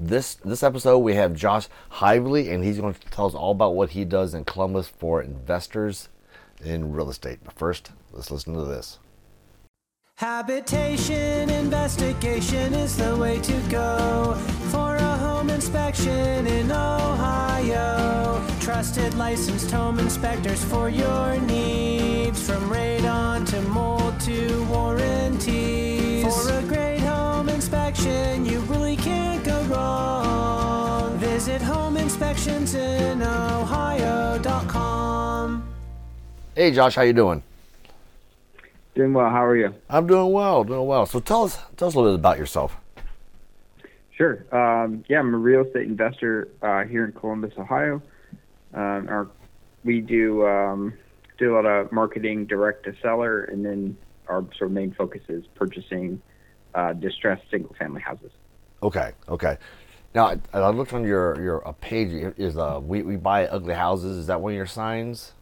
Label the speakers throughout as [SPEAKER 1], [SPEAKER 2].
[SPEAKER 1] this this episode we have Josh Hively, and he's going to tell us all about what he does in Columbus for investors in real estate. But first, let's listen to this.
[SPEAKER 2] Habitation investigation is the way to go for a home inspection in Ohio. Trusted licensed home inspectors for your needs from radon to mold to warranties. For a great home inspection, you really can't wrong. Visit homeinspectionsinohio.com.
[SPEAKER 1] Hey Josh, how you doing?
[SPEAKER 3] Doing well. How are you?
[SPEAKER 1] I'm doing well, doing well. So tell us tell us a little bit about yourself.
[SPEAKER 3] Sure. Um, yeah, I'm a real estate investor uh, here in Columbus, Ohio. Um, our, we do um, do a lot of marketing direct to seller, and then our sort of main focus is purchasing uh, distressed single family houses.
[SPEAKER 1] Okay, okay. Now I, I looked on your your uh, page. Is uh we we buy ugly houses? Is that one of your signs?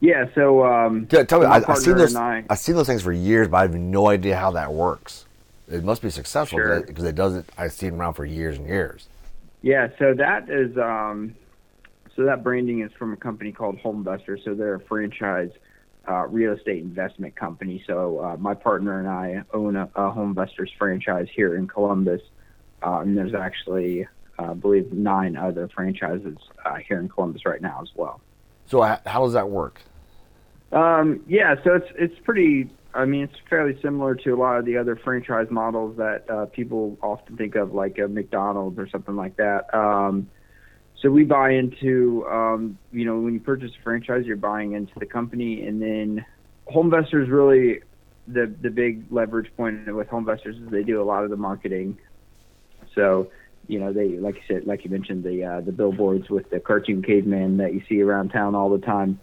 [SPEAKER 3] Yeah. So um,
[SPEAKER 1] Yeah, tell me, I, I've seen those.
[SPEAKER 3] I-
[SPEAKER 1] I've seen those things for years, but I have no idea how that works. It must be successful
[SPEAKER 3] Sure.
[SPEAKER 1] because it does it. I've seen them around for years and years.
[SPEAKER 3] Yeah, so that is um, so that branding is from a company called HomeVestor. So they're a franchise uh, real estate investment company. So uh, my partner and I own a, a HomeVestors franchise here in Columbus, uh, and there's actually, uh, I believe, nine other franchises uh, here in Columbus right now as well.
[SPEAKER 1] So how does that work?
[SPEAKER 3] Um, yeah, so it's it's pretty. I mean, it's fairly similar to a lot of the other franchise models that uh, people often think of, like a McDonald's or something like that. Um, so we buy into, um, you know, when you purchase a franchise, you're buying into the company, and then HomeVestors really the the big leverage point with HomeVestors is they do a lot of the marketing. So, you know, they like you said, like you mentioned, the uh, the billboards with the cartoon caveman that you see around town all the time.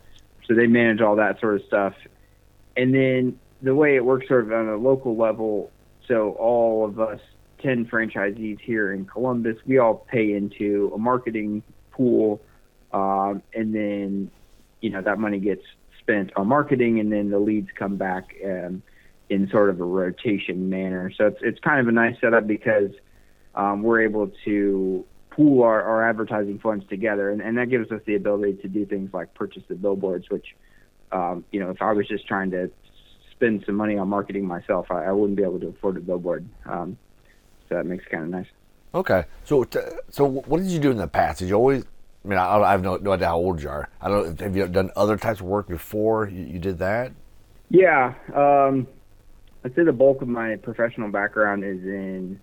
[SPEAKER 3] So they manage all that sort of stuff, and then the way it works, sort of on a local level. So all of us ten franchisees here in Columbus, we all pay into a marketing pool, um, and then you know that money gets spent on marketing, and then the leads come back um, in sort of a rotation manner. So it's it's kind of a nice setup because um, we're able to pool our, our advertising funds together, and, and that gives us the ability to do things like purchase the billboards. Which, um, you know, if I was just trying to spend some money on marketing myself, I, I wouldn't be able to afford a billboard. Um, so that makes it kind of nice.
[SPEAKER 1] Okay. So t- so what did you do in the past? Did you always? I mean, I, I have no, no idea how old you are. I don't. Have you done other types of work before you, you did that?
[SPEAKER 3] Yeah, um, I'd say the bulk of my professional background is in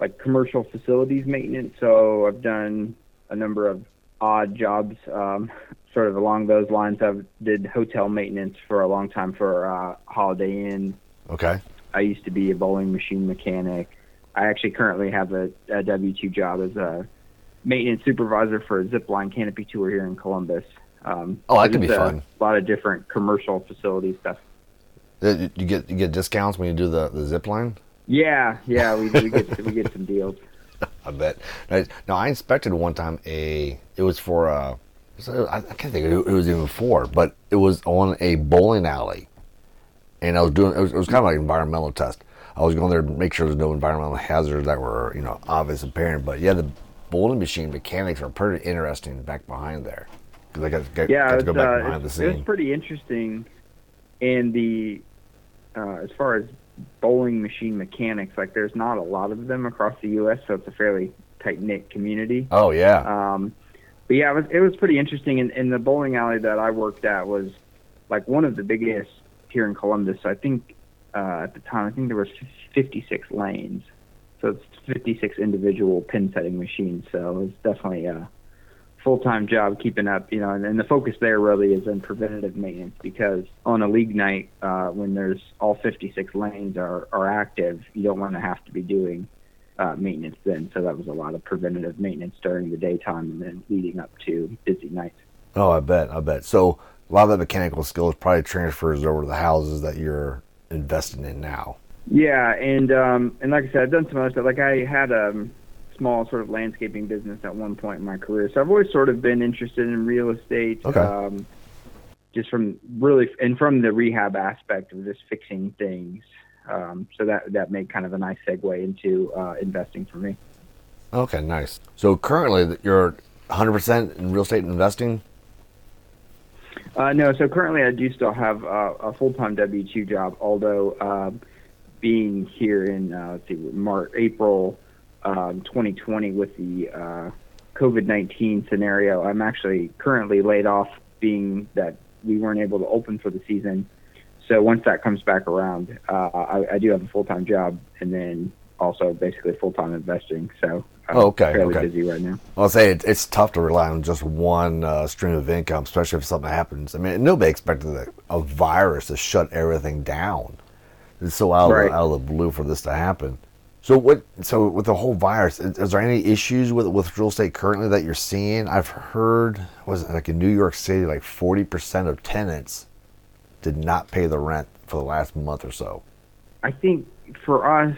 [SPEAKER 3] like commercial facilities maintenance. So I've done a number of odd jobs, um, sort of along those lines. I've did hotel maintenance for a long time for uh, Holiday Inn.
[SPEAKER 1] Okay.
[SPEAKER 3] I used to be a bowling machine mechanic. I actually currently have a, a W two job as a maintenance supervisor for a zipline canopy tour here in Columbus. Um,
[SPEAKER 1] Oh, that could be
[SPEAKER 3] a
[SPEAKER 1] fun.
[SPEAKER 3] lot of different commercial facility stuff.
[SPEAKER 1] Uh, You get you get discounts when you do the, the zip line.
[SPEAKER 3] Yeah, yeah, we, we get we get some deals.
[SPEAKER 1] I bet. Now, I inspected one time a. It was for a. so I can't think of who it was even for, but it was on a bowling alley, and I was doing. It was, it was kind of like an environmental test. I was going there to make sure there's no environmental hazards that were you know obvious apparent. But yeah, the bowling machine mechanics are pretty interesting back behind there because I got, got,
[SPEAKER 3] Yeah,
[SPEAKER 1] got to go back
[SPEAKER 3] uh,
[SPEAKER 1] behind the
[SPEAKER 3] it's, it was pretty interesting. And the uh, as far as bowling machine mechanics, like there's not a lot of them across the U.S., so it's a fairly tight knit community.
[SPEAKER 1] Oh yeah,
[SPEAKER 3] Um, but yeah, it was, it was pretty interesting. And, and the bowling alley that I worked at was like one of the biggest here in Columbus. I think uh, at the time, I think there was 56 lanes. So it's 56 individual pin setting machines. So it's definitely a full time job keeping up, you know, and, and the focus there really is on preventative maintenance because on a league night, uh, when there's all 56 lanes are, are active, you don't want to have to be doing uh, maintenance then. So that was a lot of preventative maintenance during the daytime and then leading up to busy nights.
[SPEAKER 1] Oh, I bet, I bet. So a lot of that mechanical skills probably transfers over to the houses that you're investing in now.
[SPEAKER 3] Yeah, and um, and like I said, I've done some other stuff. Like I had a small sort of landscaping business at one point in my career, so I've always sort of been interested in real estate.
[SPEAKER 1] Okay.
[SPEAKER 3] Um, just from really and from the rehab aspect of just fixing things. Um, so that that made kind of a nice segue into uh, investing for me.
[SPEAKER 1] Okay, nice. So currently you're 100% in real estate investing.
[SPEAKER 3] Uh, no, so currently I do still have uh, a full-time W-2 job, although uh, being here in uh, let's see, March, April um, 2020 with the uh, COVID-19 scenario, I'm actually currently laid off, being that we weren't able to open for the season. So once that comes back around, uh, I, I do have a full-time job, and then also basically full-time investing. So I'm
[SPEAKER 1] Oh, okay,
[SPEAKER 3] fairly
[SPEAKER 1] okay.
[SPEAKER 3] busy right now.
[SPEAKER 1] I'll say it, it's tough to rely on just one uh, stream of income, especially if something happens. I mean, nobody expected a, a virus to shut everything down. It's so out,
[SPEAKER 3] Right.
[SPEAKER 1] out of the blue for this to happen. So what? So with the whole virus, is, is there any issues with with real estate currently that you're seeing? I've heard was it like in New York City, like forty percent of tenants did not pay the rent for the last month or so.
[SPEAKER 3] I think for us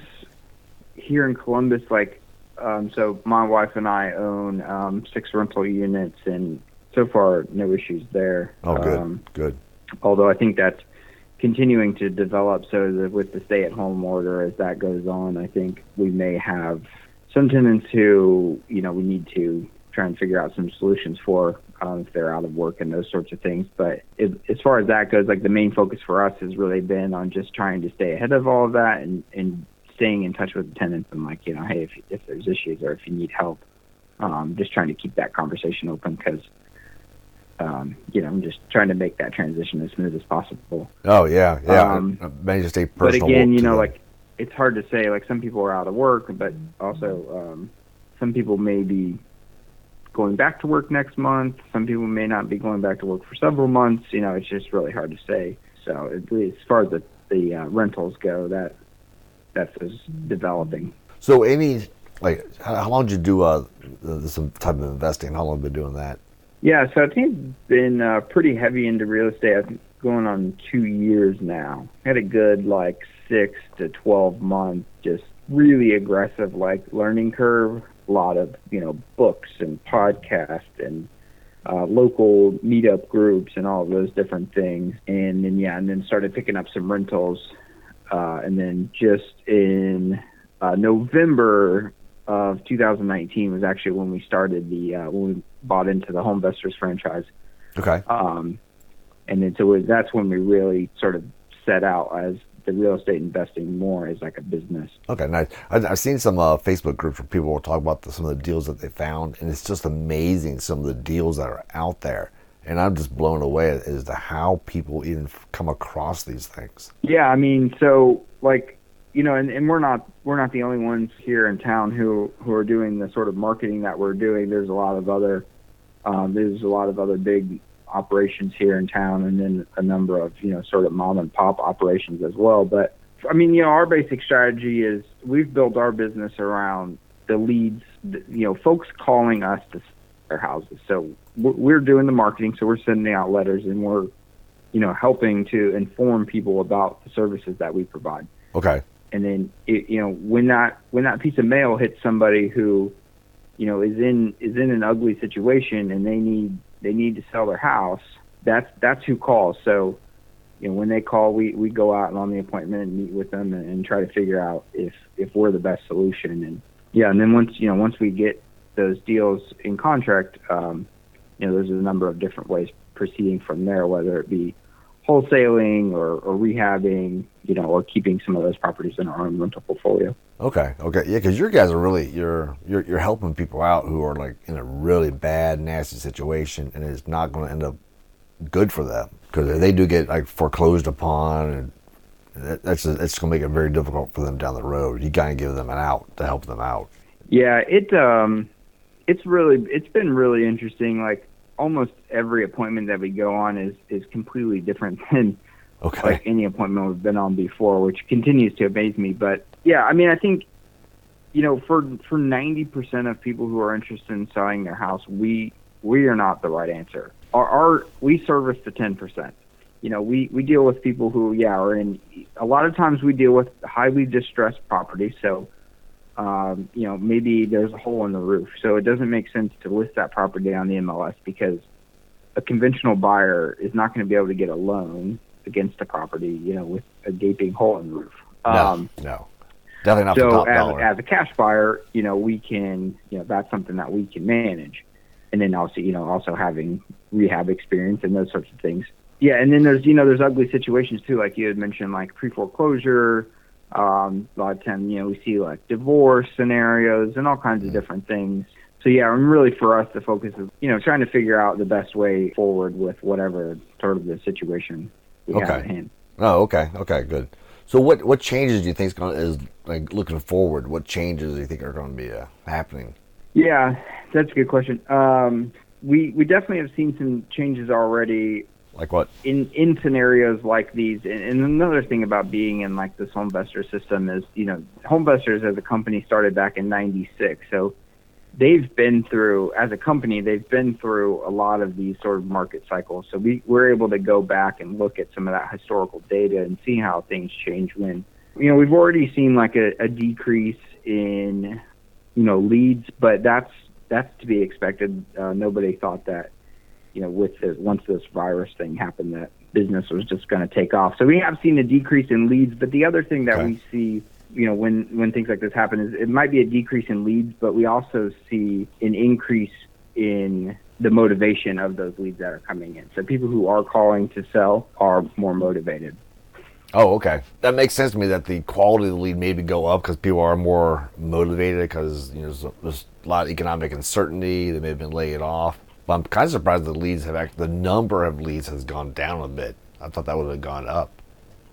[SPEAKER 3] here in Columbus, like, um, so my wife and I own um, six rental units, and so far no issues there.
[SPEAKER 1] Oh, good,
[SPEAKER 3] Um,
[SPEAKER 1] good.
[SPEAKER 3] although I think that's continuing to develop. So that with the stay-at-home order, as that goes on, I think we may have some tenants who, you know, we need to try and figure out some solutions for um, if they're out of work and those sorts of things. But as far as that goes, like the main focus for us has really been on just trying to stay ahead of all of that and, and staying in touch with the tenants and like, you know, hey, if, if there's issues or if you need help, um, just trying to keep that conversation open because, um, you know, I'm just trying to make that transition as smooth as possible.
[SPEAKER 1] Oh yeah, yeah.
[SPEAKER 3] Um,
[SPEAKER 1] Maybe just a
[SPEAKER 3] But again, you know,
[SPEAKER 1] them.
[SPEAKER 3] like it's hard to say. Like some people are out of work, but also um, some people may be going back to work next month. Some people may not be going back to work for several months. You know, it's just really hard to say. So at least as far as the the uh, rentals go, that that's is developing.
[SPEAKER 1] So any like how, long did you do uh type of investing? How long have you been doing that?
[SPEAKER 3] Yeah, so I think I've been uh, pretty heavy into real estate. I've been going on two years now. Had a good like six to twelve month, just really aggressive like learning curve. A lot of you know books and podcasts and uh, local meetup groups and all those different things. And then yeah, and then started picking up some rentals. Uh, and then just in uh, November of 2019 was actually when we started the uh, when we bought into the HomeVestors franchise.
[SPEAKER 1] Okay.
[SPEAKER 3] Um, and then so that's when we really sort of set out as the real estate investing more as like a business.
[SPEAKER 1] Okay, nice. I, I've seen some uh, Facebook groups where people will talk about the, some of the deals that they found, and it's just amazing some of the deals that are out there. And I'm just blown away as to how people even come across these things.
[SPEAKER 3] Yeah, I mean, so like you know, and, and we're not we're not the only ones here in town who who are doing the sort of marketing that we're doing. There's a lot of other um, there's a lot of other big operations here in town, and then a number of you know sort of mom and pop operations as well. But I mean, you know, our basic strategy is we've built our business around the leads. You know, folks calling us to their houses. So we're doing the marketing, so we're sending out letters, and we're you know helping to inform people about the services that we provide
[SPEAKER 1] Okay.
[SPEAKER 3] And then it, you know when that when that piece of mail hits somebody who you know is in is in an ugly situation and they need they need to sell their house that's that's who calls. So you know when they call we we go out and on the appointment and meet with them and, and try to figure out if if we're the best solution. And yeah and then once you know once we get those deals in contract um you know there's a number of different ways proceeding from there whether it be wholesaling or, or rehabbing, you know, or keeping some of those properties in our own rental portfolio.
[SPEAKER 1] Okay. Okay. Yeah, because your guys are really you're you're you're helping people out who are like in a really bad, nasty situation, and it's not going to end up good for them because they do get like foreclosed upon, and that, that's it's going to make it very difficult for them down the road. You got to give them an out to help them out.
[SPEAKER 3] Yeah, it um, it's really it's been really interesting. Like almost every appointment that we go on is is completely different than
[SPEAKER 1] Okay.
[SPEAKER 3] like any appointment we've been on before, which continues to amaze me. But yeah, I mean, I think you know, for for ninety percent of people who are interested in selling their house, we we are not the right answer. Our, our we service the ten percent. You know, we we deal with people who, yeah, are in. A lot of times we deal with highly distressed property. So, um, you know, maybe there's a hole in the roof, so it doesn't make sense to list that property on the MLS because a conventional buyer is not going to be able to get a loan against a property, you know, with a gaping hole in the roof.
[SPEAKER 1] No, no, definitely not the
[SPEAKER 3] so as, as a cash buyer, you know, we can, you know, that's something that we can manage. And then also, you know, also having rehab experience and those sorts of things. Yeah, and then there's, you know, there's ugly situations too, like you had mentioned, like pre-foreclosure. Um, a lot of time, you know, we see like divorce scenarios and all kinds of different things. So yeah, and really for us, the focus is, you know, trying to figure out the best way forward with whatever sort of the situation we have
[SPEAKER 1] Okay.
[SPEAKER 3] at hand.
[SPEAKER 1] Oh, okay, okay, good. So, what what changes do you think is going is like looking forward? What changes do you think are going to be uh, happening?
[SPEAKER 3] Yeah, that's a good question. Um, we we definitely have seen some changes already
[SPEAKER 1] Like what?
[SPEAKER 3] in in scenarios like these. And, and another thing about being in like this HomeVestor system is, you know, HomeVestors as a company started back in '96, so they've been through as a company they've been through a lot of these sort of market cycles. So we we're able to go back and look at some of that historical data and see how things change when. You know, we've already seen like a, a decrease in you know leads, but that's that's to be expected. Uh, nobody thought that you know with the once this virus thing happened that business was just going to take off. So we have seen a decrease in leads, but the other thing that
[SPEAKER 1] Okay.
[SPEAKER 3] we see you know when when things like this happen is it might be a decrease in leads, but we also see an increase in the motivation of those leads that are coming in. So people who are calling to sell are more motivated.
[SPEAKER 1] Oh, okay. That makes sense to me that the quality of the lead maybe go up because people are more motivated because you know there's a, there's a lot of economic uncertainty. They may have been laid off. But I'm kind of surprised the leads have act the number of leads has gone down a bit. I thought that would have gone up.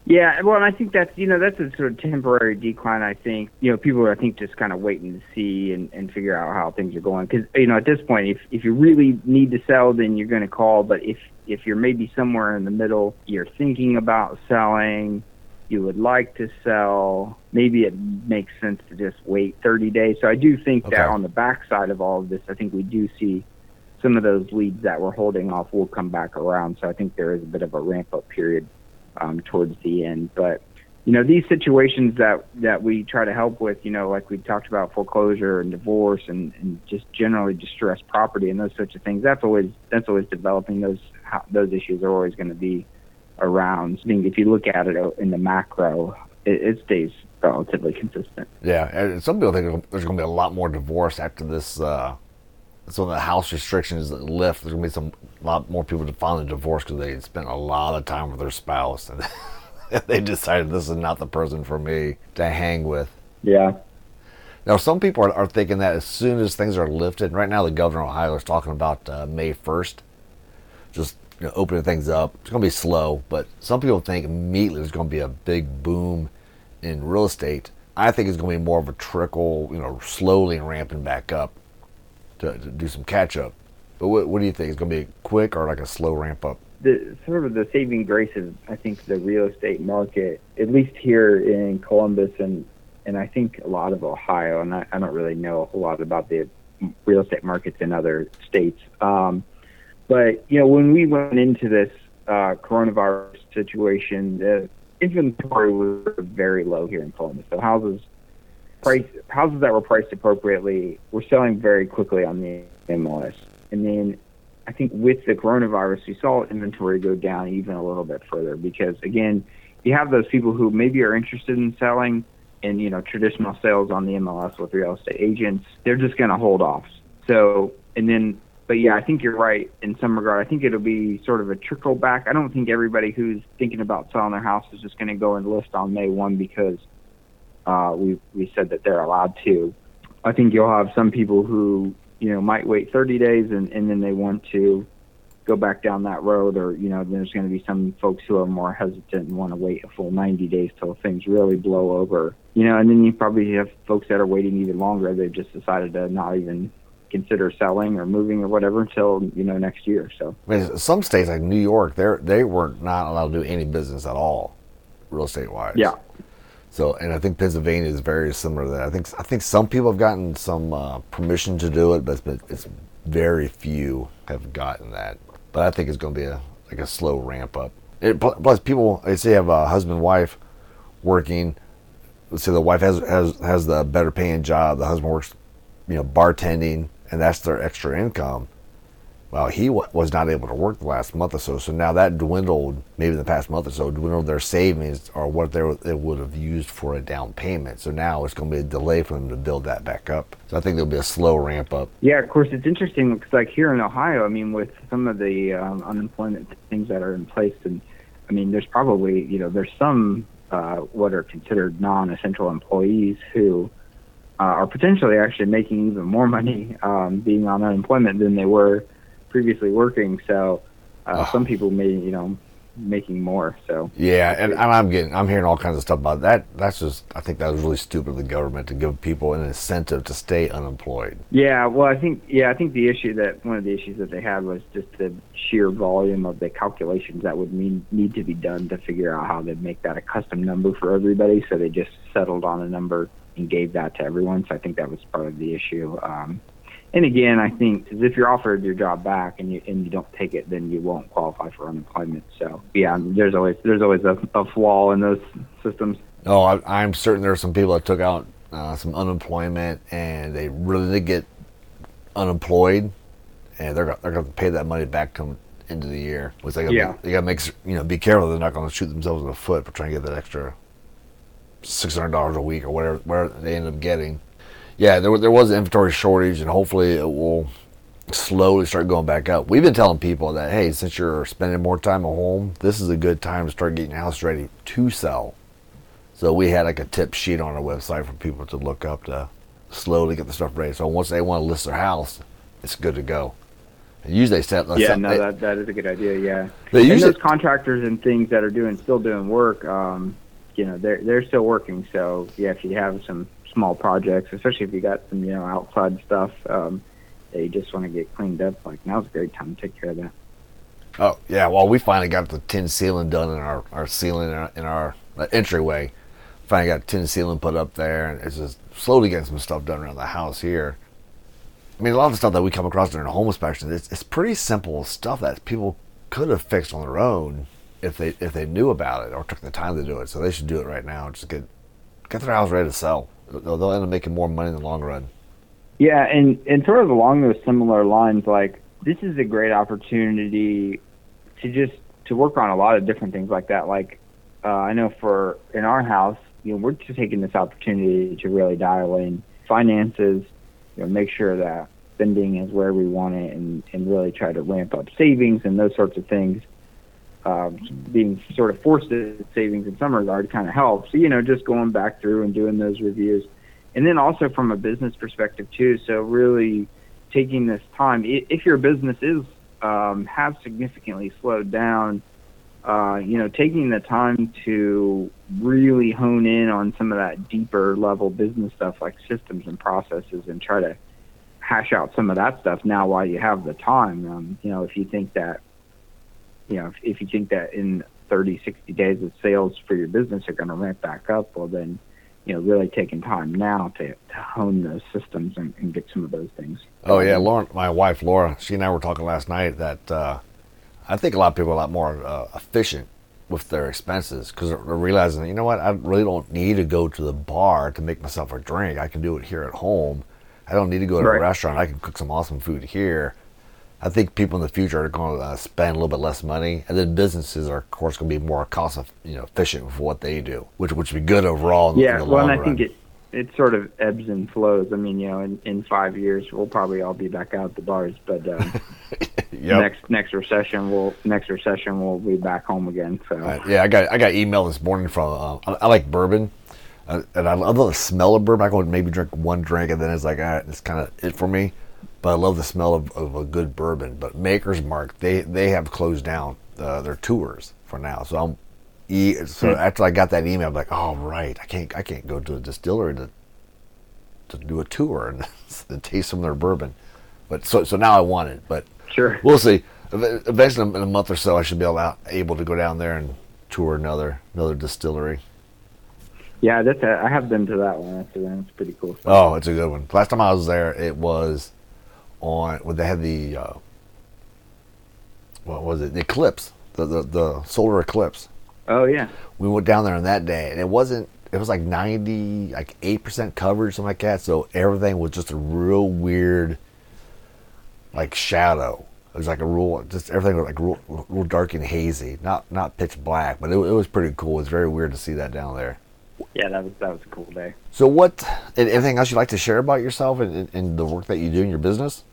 [SPEAKER 3] Yeah, well, and I think that's you know that's a sort of temporary decline. I think you know people are I think just kind of waiting to see and, and figure out how things are going because you know at this point if if you really need to sell then you're going to call. But if if you're maybe somewhere in the middle, you're thinking about selling, you would like to sell, maybe it makes sense to just wait 30 days. So I do think
[SPEAKER 1] Okay.
[SPEAKER 3] that on the backside of all of this, I think we do see some of those leads that we're holding off will come back around. So I think there is a bit of a ramp up period um, towards the end. But you know, these situations that that we try to help with, you know, like we talked about foreclosure and divorce and, and just generally distressed property and those sorts of things. That's always that's always developing. Those those issues are always going to be around. I mean, if you look at it in the macro, it, it stays relatively consistent.
[SPEAKER 1] Yeah, and some people think there's going to be a lot more divorce after this. Uh, some of the house restrictions that lift. There's to be some a lot more people to a divorce because they spent a lot of time with their spouse and they decided this is not the person for me to hang with.
[SPEAKER 3] Yeah.
[SPEAKER 1] Now, some people are, are thinking that as soon as things are lifted, right now the governor of Ohio is talking about uh, May 1st, just you know, opening things up. It's going to be slow, but some people think immediately there's going to be a big boom in real estate. I think it's going to be more of a trickle, you know, slowly ramping back up to, to do some catch up. But what, what do you think? It's going to be quick or like a slow ramp up?
[SPEAKER 3] the sort of the saving grace of I think the real estate market, at least here in Columbus and and I think a lot of Ohio, and I, I don't really know a whole lot about the real estate markets in other states. Um, but you know, when we went into this uh, coronavirus situation, the inventory was very low here in Columbus. So houses price houses that were priced appropriately were selling very quickly on the MLS, and then I think with the coronavirus, we saw inventory go down even a little bit further because again, you have those people who maybe are interested in selling and you know traditional sales on the MLS with real estate agents. They're just going to hold off. So and then, but yeah, I think you're right in some regard. I think it'll be sort of a trickle back. I don't think everybody who's thinking about selling their house is just going to go and list on May one because uh, we we said that they're allowed to. I think you'll have some people who you know might wait 30 days and, and then they want to go back down that road or you know there's going to be some folks who are more hesitant and want to wait a full 90 days till things really blow over you know and then you probably have folks that are waiting even longer they've just decided to not even consider selling or moving or whatever until you know next year so
[SPEAKER 1] some states like New York, they they were not allowed to do any business at all, real estate wise.
[SPEAKER 3] yeah
[SPEAKER 1] So, and I think Pennsylvania is very similar to that. I think I think some people have gotten some uh, permission to do it, but it's, been, it's very few have gotten that. But I think it's going to be a like a slow ramp up. It, plus, people they say have a husband wife working. Let's say the wife has has has the better paying job. The husband works, you know, bartending, and that's their extra income well, he was not able to work the last month or so. So now that dwindled, maybe in the past month or so, dwindled their savings or what they, would have used for a down payment. So now it's going to be a delay for them to build that back up. So I think there'll be a slow ramp up.
[SPEAKER 3] Yeah, of course, it's interesting because, like here in Ohio, I mean, with some of the um, unemployment things that are in place, and I mean, there's probably, you know, there's some uh, what are considered non-essential employees who uh, are potentially actually making even more money um, being on unemployment than they were previously working. So uh, oh. some people may, you know, making more. So
[SPEAKER 1] yeah, and, I'm getting, I'm hearing all kinds of stuff about that. That's just, I think that was really stupid of the government to give people an incentive to stay unemployed.
[SPEAKER 3] Yeah, well, I think, yeah, I think the issue that one of the issues that they had was just the sheer volume of the calculations that would mean need to be done to figure out how to make that a custom number for everybody. So they just settled on a number and gave that to everyone. So I think that was part of the issue. Um, and again, I think if you're offered your job back and you and you don't take it, then you won't qualify for unemployment. So yeah, there's always there's always a, a flaw in those systems.
[SPEAKER 1] Oh, I, am certain there are some people that took out uh, some unemployment and they really did get unemployed, and they're they're going to pay that money back come into the year. Which they gotta
[SPEAKER 3] yeah,
[SPEAKER 1] they got to make you know be careful they're not going to shoot themselves in the foot for trying to get that extra six hundred dollars a week or whatever where they end up getting yeah, there, there was an inventory shortage, and hopefully it will slowly start going back up. We've been telling people that, hey, since you're spending more time at home, this is a good time to start getting your house ready to sell. So we had like a tip sheet on our website for people to look up to slowly get the stuff ready. So once they want to list their house, it's good to go. And usually they set.
[SPEAKER 3] Yeah,
[SPEAKER 1] set,
[SPEAKER 3] no,
[SPEAKER 1] they,
[SPEAKER 3] that that is a good idea. Yeah, they usually, those contractors and things that are doing still doing work, um, you know, they're they're still working. So yeah, if you have some small projects, especially if you got some you know outside stuff um, that you just want to get cleaned up. Like now's a great time to take care of that.
[SPEAKER 1] Oh yeah, well we finally got the tin ceiling done in our our ceiling in our, in our uh, entryway. Finally got tin ceiling put up there, and it's just slowly getting some stuff done around the house here. I mean, a lot of the stuff that we come across during a home inspection, it's, it's pretty simple stuff that people could have fixed on their own if they if they knew about it or took the time to do it. So they should do it right now. Just get get their house ready to sell they'll end up making more money in the long run.
[SPEAKER 3] Yeah, and and sort of along those similar lines, like this is a great opportunity to just to work on a lot of different things like that. Like uh, I know for in our house, you know, we're just taking this opportunity to really dial in finances, you know, make sure that spending is where we want it, and and really try to ramp up savings and those sorts of things uh, being sort of forced to savings in some regard kind of helps. So, you know, just going back through and doing those reviews. And then also from a business perspective too. So really taking this time, if your business is um, have significantly slowed down, uh, you know, taking the time to really hone in on some of that deeper level business stuff like systems and processes and try to hash out some of that stuff now while you have the time. Um, you know, if you think that you know, if, if you think that in 30, 60 days of sales for your business are going to ramp back up, well, then, you know, really taking time now to, to hone those systems and, and get some of those things.
[SPEAKER 1] Oh, yeah. Lauren, my wife, Laura, she and I were talking last night that uh, I think a lot of people are a lot more uh, efficient with their expenses because they're realizing, you know what, I really don't need to go to the bar to make myself a drink. I can do it here at home. I don't need to go to right. a restaurant. I can cook some awesome food here I think people in the future are going to uh, spend a little bit less money, and then businesses are, of course, going to be more cost you know efficient for what they do, which which would be good overall. In,
[SPEAKER 3] yeah,
[SPEAKER 1] in
[SPEAKER 3] well,
[SPEAKER 1] and
[SPEAKER 3] I
[SPEAKER 1] run.
[SPEAKER 3] think it it sort of ebbs and flows. I mean, you know, in, in five years we'll probably all be back out at the bars, but um, yep. next next recession we'll next recession we'll be back home again. So
[SPEAKER 1] uh, yeah, I got I got email this morning from uh, I, I, like bourbon. Uh, and I love the smell of bourbon. I go maybe drink one drink, and then it's like, all right, it's kind of it for me but I love the smell of, of a good bourbon. But Maker's Mark, they they have closed down uh, their tours for now. So I'm so hmm. after I got that email, I'm like, oh right, I can't I can't go to a distillery to to do a tour and to taste some of their bourbon. But so so now I want it, but
[SPEAKER 3] sure
[SPEAKER 1] we'll see. Eventually, in a month or so, I should be able to, able to go down there and tour another another distillery.
[SPEAKER 3] Yeah, that's a, I have been to that one. That's, that's pretty cool.
[SPEAKER 1] Oh, it's a good one. Last time I was there, it was on when they had the uh, what was it? The eclipse, the, the the solar eclipse.
[SPEAKER 3] Oh yeah.
[SPEAKER 1] We went down there on that day, and it wasn't. It was like ninety, like eight percent coverage, something like that. So everything was just a real weird, like shadow. It was like a real, just everything was like real, real dark and hazy. Not not pitch black, but it, it was pretty cool. It's very weird to see that down there.
[SPEAKER 3] Yeah, that was that was a cool day.
[SPEAKER 1] So, what? Anything else you'd like to share about yourself and, and the work that you do in your business?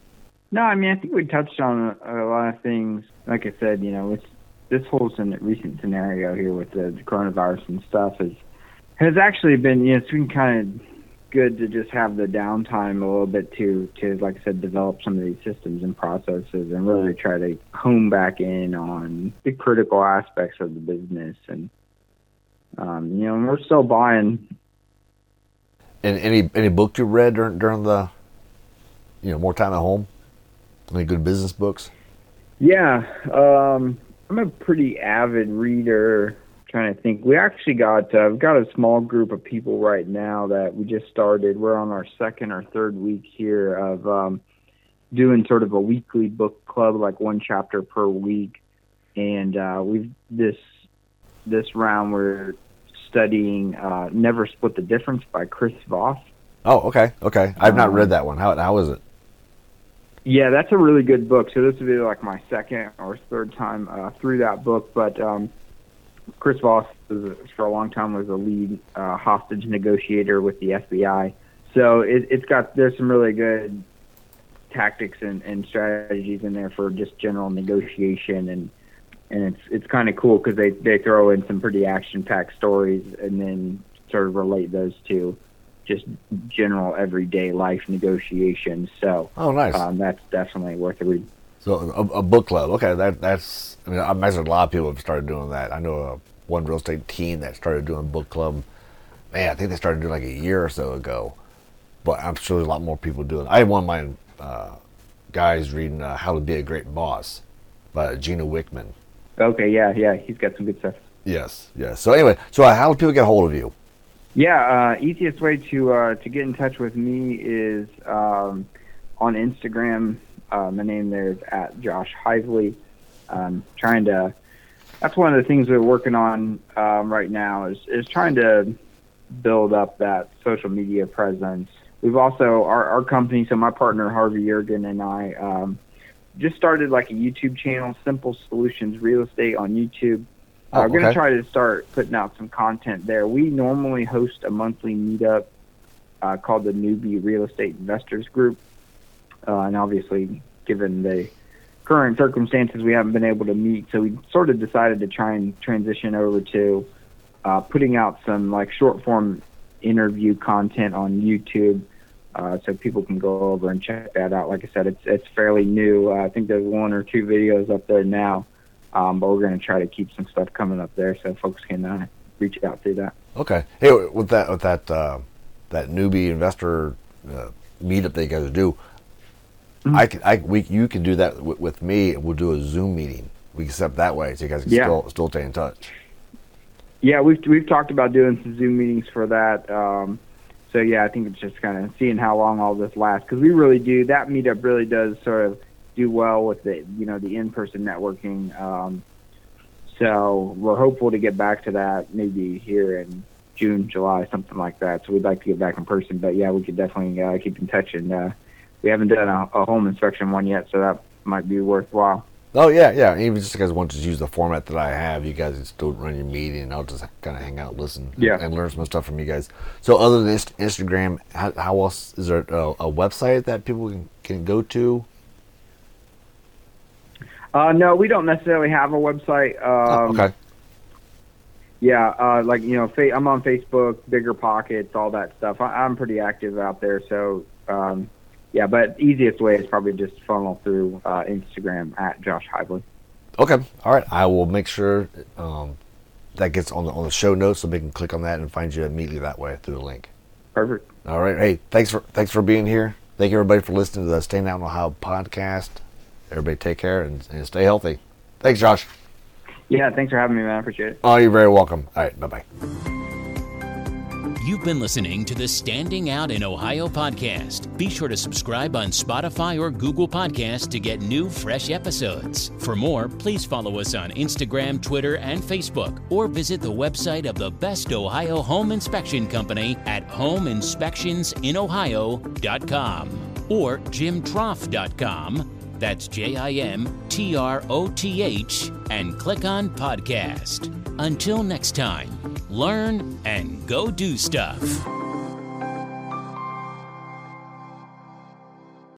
[SPEAKER 3] No, I mean I think we touched on a, a lot of things. Like I said, you know, it's this whole recent scenario here with the, the coronavirus and stuff is has actually been you know it's been kind of good to just have the downtime a little bit to to like I said develop some of these systems and processes and really try to hone back in on the critical aspects of the business and um, you know we're still buying
[SPEAKER 1] And any any book you read during during the, you know, more time at home? Any good business books?
[SPEAKER 3] Yeah, um, I'm a pretty avid reader. Trying to think, we actually got uh, we've got a small group of people right now that we just started. We're on our second or third week here of um, doing sort of a weekly book club, like one chapter per week. And uh, we've this this round we're studying uh, "Never Split the Difference" by Chris Voss.
[SPEAKER 1] Oh, okay, okay. I've not
[SPEAKER 3] Um,
[SPEAKER 1] read that one. How how is it?
[SPEAKER 3] Yeah, that's a really good book. So this would be like my second or third time uh, through that book. But um, Chris Voss, was, for a long time, was a lead uh, hostage negotiator with the FBI. So it, it's got there's some really good tactics and, and strategies in there for just general negotiation and and it's it's kind of cool because they they throw in some pretty action packed stories and then sort of relate those to just general everyday life negotiations. So
[SPEAKER 1] Oh, nice.
[SPEAKER 3] um, that's definitely worth a read.
[SPEAKER 1] so a, a book club. Okay, that that's. I mean, I imagine a lot of people have started doing that. I know a one real estate team that started doing book club. Man, I think they started doing like a year or so ago. But I'm sure there's a lot more people doing. it. I had one of my uh, guys reading uh, "How to Be a Great Boss" by Gino Wickman.
[SPEAKER 3] Okay, yeah, yeah, he's got some good stuff.
[SPEAKER 1] Yes, yes. So anyway, so uh, how do people get a hold of you?
[SPEAKER 3] Yeah, uh, easiest way to uh, to get in touch with me is um, on Instagram. Uh, my name there is at Josh Hively. Um, trying to. That's one of the things we're working on um, right now is is trying to build up that social media presence. We've also our our company. So my partner Harvey Yergin and I um, just started like a YouTube channel, Simple Solutions Real Estate on YouTube.
[SPEAKER 1] Oh,
[SPEAKER 3] we're going to
[SPEAKER 1] okay.
[SPEAKER 3] try to start putting out some content there. We normally host a monthly meetup uh, called the Newbie Real Estate Investors Group. Uh, and obviously, given the current circumstances, we haven't been able to meet. So we sort of decided to try and transition over to uh, putting out some like short form interview content on YouTube. Uh, so people can go over and check that out. Like I said, it's it's fairly new. Uh, I think there's one or two videos up there now, um, but we're going to try to keep some stuff coming up there so folks can uh, reach out through that.
[SPEAKER 1] Okay. Hey, with that with that uh, that newbie investor uh, meetup that you guys do, I can I we you can do that with, with me. We'll do a Zoom meeting. We can set up that way so you guys can
[SPEAKER 3] Yeah.
[SPEAKER 1] still still stay in touch.
[SPEAKER 3] Yeah, we've we've talked about doing some Zoom meetings for that. Um, so yeah, I think it's just kind of seeing how long all this lasts because we really do that meetup really does sort of do well with the you know the in person networking. Um, so we're hopeful to get back to that maybe here in June, July, something like that. So we'd like to get back in person, but yeah, we could definitely uh, keep in touch. And uh, we haven't done a, a home inspection one yet, so that might be worthwhile.
[SPEAKER 1] Oh yeah, yeah. Even just because want to use the format that I have, you guys can still run your meeting, and I'll just kind of hang out, listen, and-
[SPEAKER 3] Yeah.
[SPEAKER 1] and learn some stuff from you guys. So other than Instagram, how, how else is there a, a website that people can, can go to?
[SPEAKER 3] Uh, no, we don't necessarily have a website.
[SPEAKER 1] Oh,
[SPEAKER 3] Um,
[SPEAKER 1] okay.
[SPEAKER 3] Yeah, uh, like you know, fa- I'm on Facebook, Bigger Pockets, all that stuff. I- I'm pretty active out there, so um, yeah. But easiest way is probably just funnel through uh, Instagram at Josh Hively.
[SPEAKER 1] Okay. All right. I will make sure um, that gets on the on the show notes so they can click on that and find you immediately that way through the link.
[SPEAKER 3] Perfect.
[SPEAKER 1] All right. Hey, thanks for thanks for being here. Thank you everybody for listening to the Standing Out in Ohio podcast. Everybody take care and, and stay healthy. Thanks, Josh.
[SPEAKER 3] Yeah, thanks for having me, man. I appreciate it.
[SPEAKER 1] Oh, you're very welcome. All right. Bye bye.
[SPEAKER 4] You've been listening to the Standing Out in Ohio podcast. Be sure to subscribe on Spotify or Google Podcasts to get new, fresh episodes. For more, please follow us on Instagram, Twitter, and Facebook, or visit the website of the best Ohio home inspection company at homeinspectionsinohio.com or jimtroth.com. That's J I M T R O T H, and click on podcast. Until next time, learn and go do stuff.